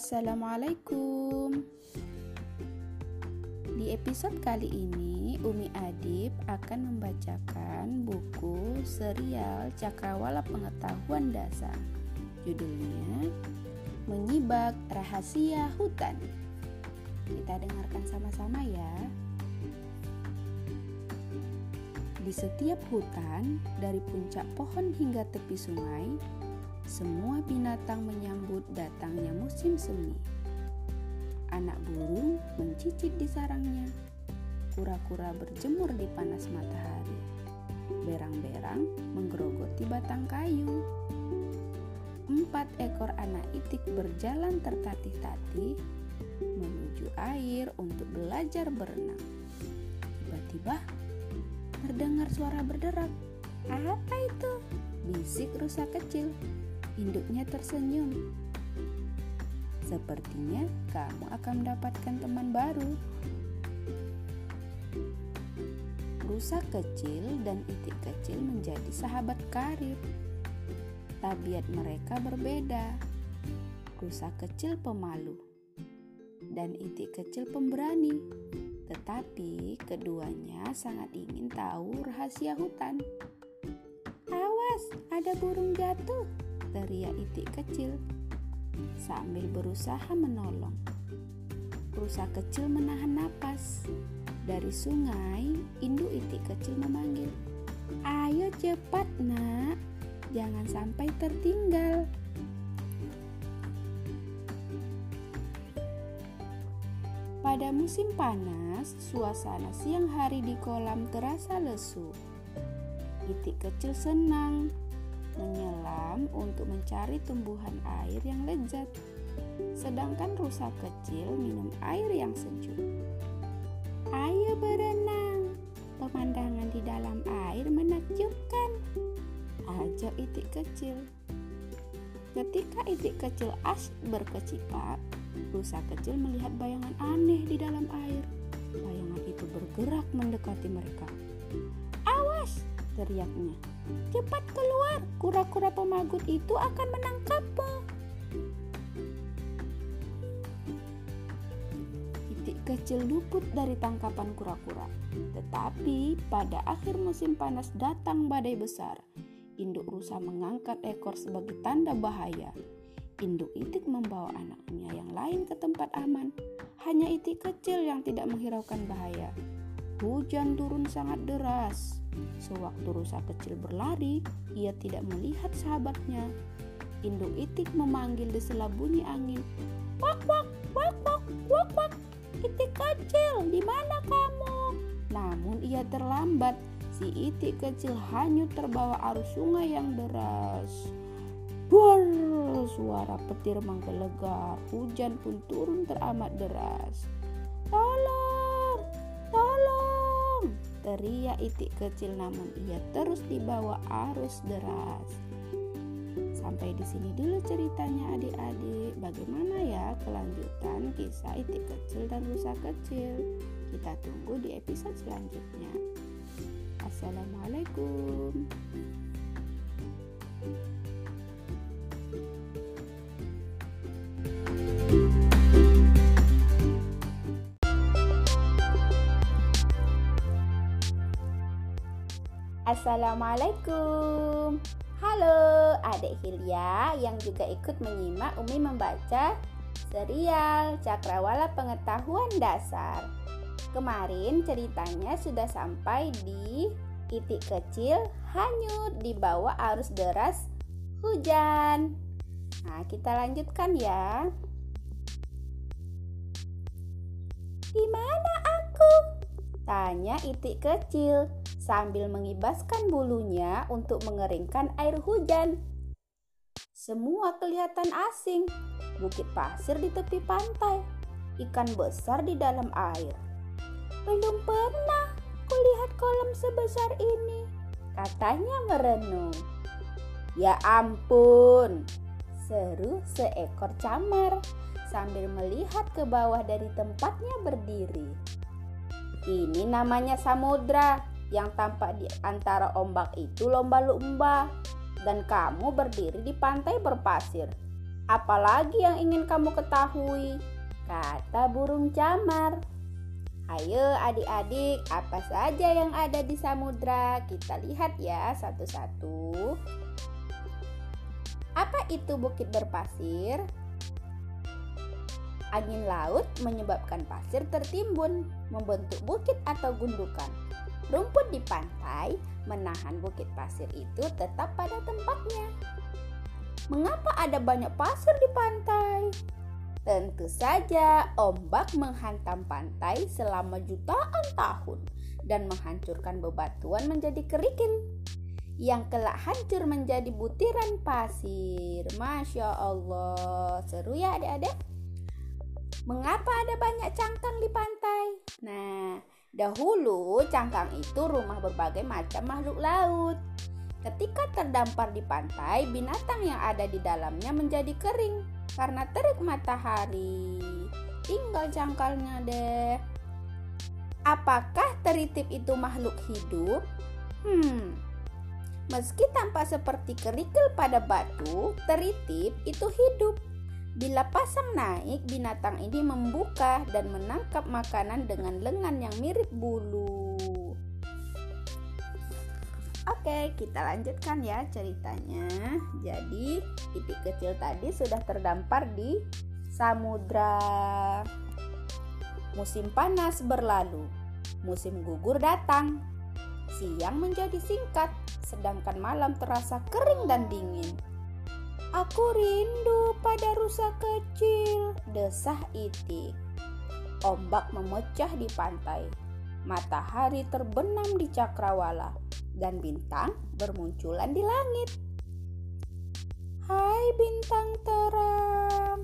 Assalamualaikum. Di episode kali ini, Umi Adib akan membacakan buku serial Cakrawala Pengetahuan Dasar. Judulnya Menyibak Rahasia Hutan. Kita dengarkan sama-sama ya. Di setiap hutan, dari puncak pohon hingga tepi sungai, semua binatang menyambut datangnya musim semi. Anak burung mencicit di sarangnya. Kura-kura berjemur di panas matahari. Berang-berang menggerogoti batang kayu. Empat ekor anak itik berjalan tertatih-tatih menuju air untuk belajar berenang. Tiba-tiba terdengar suara berderak. Apa itu? Bisik rusa kecil. Induknya tersenyum. Sepertinya kamu akan mendapatkan teman baru. Rusa kecil dan itik kecil menjadi sahabat karib. Tabiat mereka berbeda. Rusa kecil pemalu dan itik kecil pemberani. Tetapi keduanya sangat ingin tahu rahasia hutan. Awas, ada burung jatuh, teriak itik kecil sambil berusaha menolong. Rusa kecil menahan napas. Dari sungai, induk itik kecil memanggil, "Ayo cepat, Nak. Jangan sampai tertinggal." Pada musim panas, suasana siang hari di kolam terasa lesu. Itik kecil senang menyelam untuk mencari tumbuhan air yang lezat, sedangkan rusa kecil minum air yang sejuk. Ayo berenang, pemandangan di dalam air menakjubkan, ajak itik kecil. Ketika itik kecil asyik berkecipak, rusa kecil melihat bayangan aneh di dalam air. Bayangan itu bergerak mendekati mereka. Awas, teriaknya. Cepat keluar, kura-kura pemagut itu akan menangkapmu. Itik kecil luput dari tangkapan kura-kura. Tetapi pada akhir musim panas datang badai besar. Induk rusa mengangkat ekor sebagai tanda bahaya. Induk itik membawa anaknya yang lain ke tempat aman. Hanya itik kecil yang tidak menghiraukan bahaya. Hujan turun sangat deras. Sewaktu rusa kecil berlari, ia tidak melihat sahabatnya. Induk itik memanggil di sela bunyi angin. Wak wak wak wak wak wak. Itik kecil, di mana kamu? Namun ia terlambat. Si itik kecil hanyut terbawa arus sungai yang deras. Buar, suara petir menggelegar. Hujan pun turun teramat deras. Tolong, tolong, teriak itik kecil namun ia terus dibawa arus deras. Sampai di sini dulu ceritanya adik-adik. Bagaimana ya kelanjutan kisah itik kecil dan rusa kecil? Kita tunggu di episode selanjutnya. Assalamualaikum. Assalamualaikum. Halo adik Hilya yang juga ikut menyimak Umi membaca serial Cakrawala Pengetahuan Dasar. Kemarin ceritanya sudah sampai di itik kecil hanyut di bawah arus deras hujan. Nah kita lanjutkan ya. Di mana? Tanya itik kecil sambil mengibaskan bulunya untuk mengeringkan air hujan. Semua kelihatan asing. Bukit pasir di tepi pantai, ikan besar di dalam air. Belum pernah kulihat kolam sebesar ini, katanya merenung. Ya ampun, seru seekor camar sambil melihat ke bawah dari tempatnya berdiri. Ini namanya samudra yang tampak di antara ombak itu lomba-lomba dan kamu berdiri di pantai berpasir. Apalagi yang ingin kamu ketahui? Kata burung camar. Ayo adik-adik, apa saja yang ada di samudra? Kita lihat ya satu-satu. Apa itu bukit berpasir? Angin laut menyebabkan pasir tertimbun, membentuk bukit atau gundukan. Rumput di pantai menahan bukit pasir itu tetap pada tempatnya. Mengapa ada banyak pasir di pantai? Tentu saja ombak menghantam pantai selama jutaan tahun dan menghancurkan bebatuan menjadi kerikil yang kelak hancur menjadi butiran pasir. Masya Allah, seru ya adik-adik? Mengapa ada banyak cangkang di pantai? Nah, dahulu cangkang itu rumah berbagai macam makhluk laut. Ketika terdampar di pantai, binatang yang ada di dalamnya menjadi kering karena terik matahari. Tinggal cangkalnya deh. Apakah teritip itu makhluk hidup? Hmm, meski tampak seperti kerikil pada batu, teritip itu hidup. Bila pasang naik, binatang ini membuka dan menangkap makanan dengan lengan yang mirip bulu. Oke, kita lanjutkan ya ceritanya. Jadi, titik kecil tadi sudah terdampar di samudra. Musim panas berlalu, musim gugur datang. Siang menjadi singkat, sedangkan malam terasa kering dan dingin. Aku rindu pada rusa kecil, desah itik. Ombak memecah di pantai. Matahari terbenam di cakrawala dan bintang bermunculan di langit. Hai bintang terang,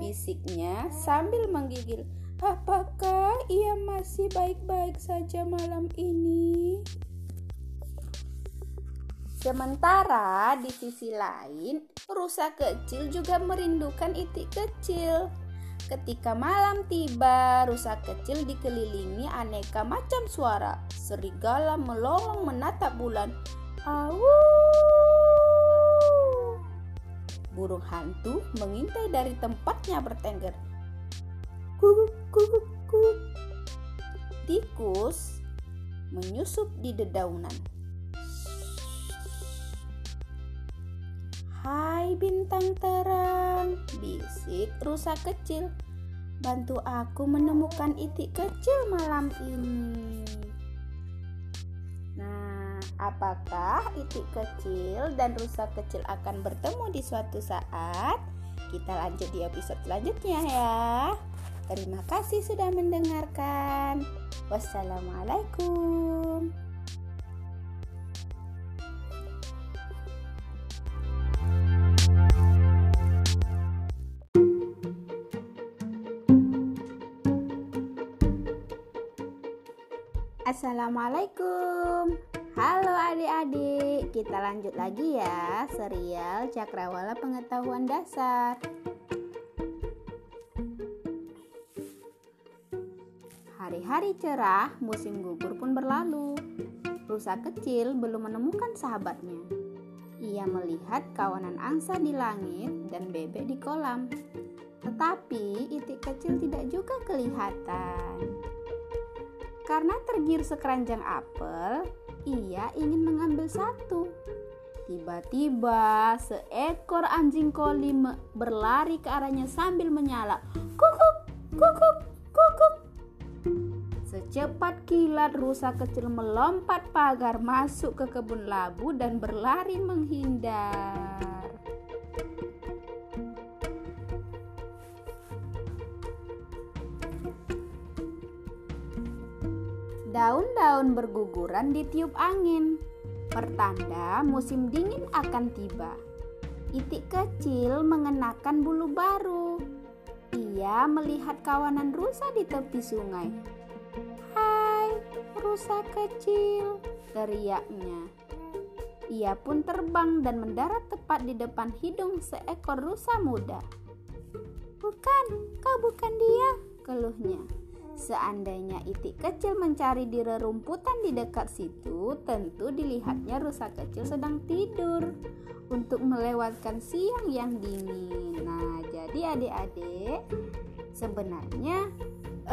bisiknya sambil menggigil. Apakah ia masih baik-baik saja malam ini? Sementara di sisi lain, rusa kecil juga merindukan itik kecil. Ketika malam tiba, rusa kecil dikelilingi aneka macam suara. Serigala melolong menatap bulan. Awu! Burung hantu mengintai dari tempatnya bertengger. Kukuk, kukuk, kukuk. Tikus menyusup di dedaunan. Hai bintang terang, bisik rusa kecil. Bantu aku menemukan itik kecil malam ini. Nah, apakah itik kecil dan rusa kecil akan bertemu di suatu saat? Kita lanjut di episode selanjutnya ya. Terima kasih sudah mendengarkan. Wassalamualaikum. Assalamualaikum. Halo adik-adik. Kita lanjut lagi ya Serial Cakrawala Pengetahuan Dasar. Hari-hari cerah Musim gugur pun berlalu. Rusa kecil belum menemukan sahabatnya. Ia melihat kawanan angsa di langit Dan bebek di kolam. Tetapi itik kecil tidak juga kelihatan karena tergiur sekeranjang apel, ia ingin mengambil satu. Tiba-tiba seekor anjing koli berlari ke arahnya sambil menyala. Kukuk, kukuk, kukuk. Secepat kilat rusa kecil melompat pagar masuk ke kebun labu dan berlari menghindar. Daun-daun berguguran ditiup angin, pertanda musim dingin akan tiba. Itik kecil mengenakan bulu baru. Ia melihat kawanan rusa di tepi sungai. "Hai, rusa kecil!" teriaknya. Ia pun terbang dan mendarat tepat di depan hidung seekor rusa muda. "Bukan, kau bukan dia," keluhnya. Seandainya itik kecil mencari di rerumputan di dekat situ, tentu dilihatnya rusa kecil sedang tidur untuk melewatkan siang yang dingin. Nah, jadi adik-adik, sebenarnya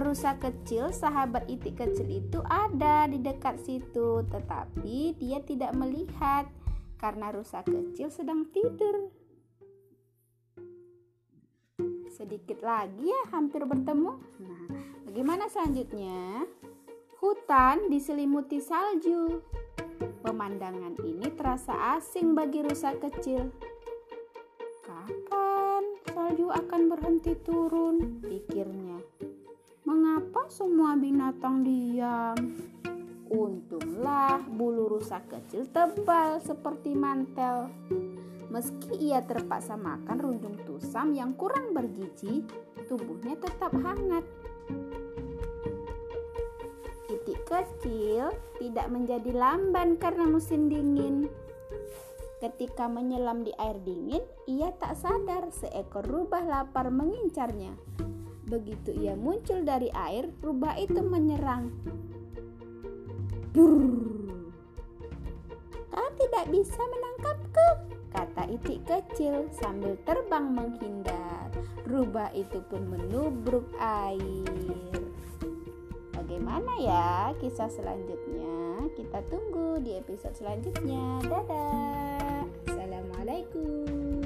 rusa kecil, sahabat itik kecil itu ada di dekat situ, tetapi dia tidak melihat karena rusa kecil sedang tidur. Sedikit lagi ya, hampir bertemu. Nah, bagaimana selanjutnya? Hutan diselimuti salju. Pemandangan ini terasa asing bagi rusa kecil. Kapan salju akan berhenti turun? Pikirnya. Mengapa semua binatang diam? Untunglah bulu rusa kecil tebal seperti mantel. Meski ia terpaksa makan runjung tusam yang kurang bergizi, tubuhnya tetap hangat. Titik kecil tidak menjadi lamban karena musim dingin. Ketika menyelam di air dingin, ia tak sadar seekor rubah lapar mengincarnya. Begitu ia muncul dari air, rubah itu menyerang. Brrr. Kau tidak bisa kata itik kecil sambil terbang menghindar. Rubah itu pun menubruk air. Bagaimana ya kisah selanjutnya? Kita tunggu di episode selanjutnya. Dadah. Assalamualaikum.